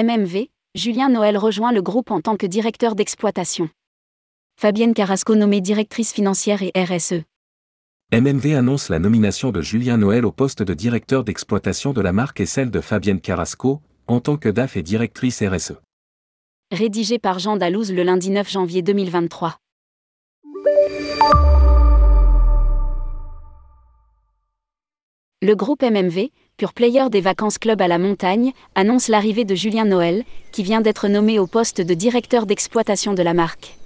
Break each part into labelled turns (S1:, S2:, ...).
S1: MMV, Julien Noël rejoint le groupe en tant que directeur d'exploitation. Fabienne Carrasco nommée directrice financière et RSE.
S2: MMV annonce la nomination de Julien Noël au poste de directeur d'exploitation de la marque et celle de Fabienne Carrasco, en tant que DAF et directrice RSE.
S1: Rédigé par Jean Dalouse le lundi 9 janvier 2023. Le groupe MMV, pur player des vacances club à la montagne, annonce l'arrivée de Julien Noël, qui vient d'être nommé au poste de directeur d'exploitation de la marque.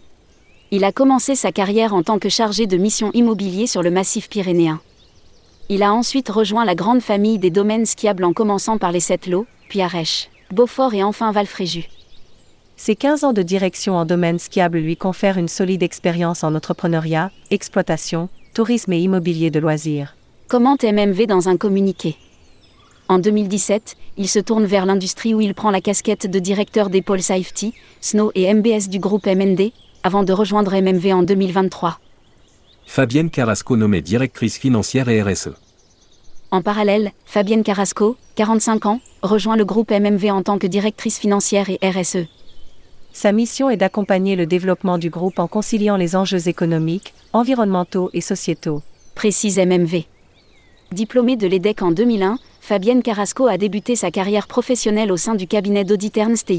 S1: Il a commencé sa carrière en tant que chargé de mission immobilier sur le massif pyrénéen. Il a ensuite rejoint la grande famille des domaines skiables en commençant par les Sept-Lots, puis Arèche, Beaufort et enfin Valfréjus.
S3: Ses 15 ans de direction en domaine skiable lui confèrent une solide expérience en entrepreneuriat, exploitation, tourisme et immobilier de loisirs.
S1: Commente MMV dans un communiqué? En 2017, il se tourne vers l'industrie où il prend la casquette de directeur des pôles Safety, Snow et MBS du groupe MND, avant de rejoindre MMV en 2023.
S2: Fabienne Carrasco nommée directrice financière et RSE.
S1: En parallèle, Fabienne Carrasco, 45 ans, rejoint le groupe MMV en tant que directrice financière et RSE.
S3: Sa mission est d'accompagner le développement du groupe en conciliant les enjeux économiques, environnementaux et sociétaux.
S1: Précise MMV. Diplômée de l'EDEC en 2001, Fabienne Carrasco a débuté sa carrière professionnelle au sein du cabinet d'audit Ernst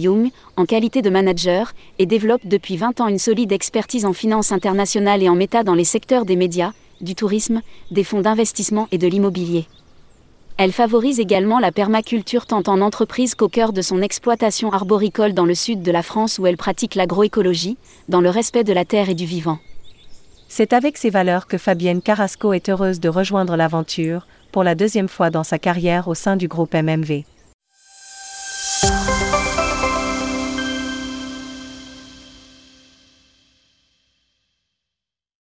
S1: en qualité de manager, et développe depuis 20 ans une solide expertise en finance internationale et en méta dans les secteurs des médias, du tourisme, des fonds d'investissement et de l'immobilier. Elle favorise également la permaculture tant en entreprise qu'au cœur de son exploitation arboricole dans le sud de la France où elle pratique l'agroécologie, dans le respect de la terre et du vivant.
S3: C'est avec ces valeurs que Fabienne Carrasco est heureuse de rejoindre l'aventure, pour la deuxième fois dans sa carrière au sein du groupe MMV.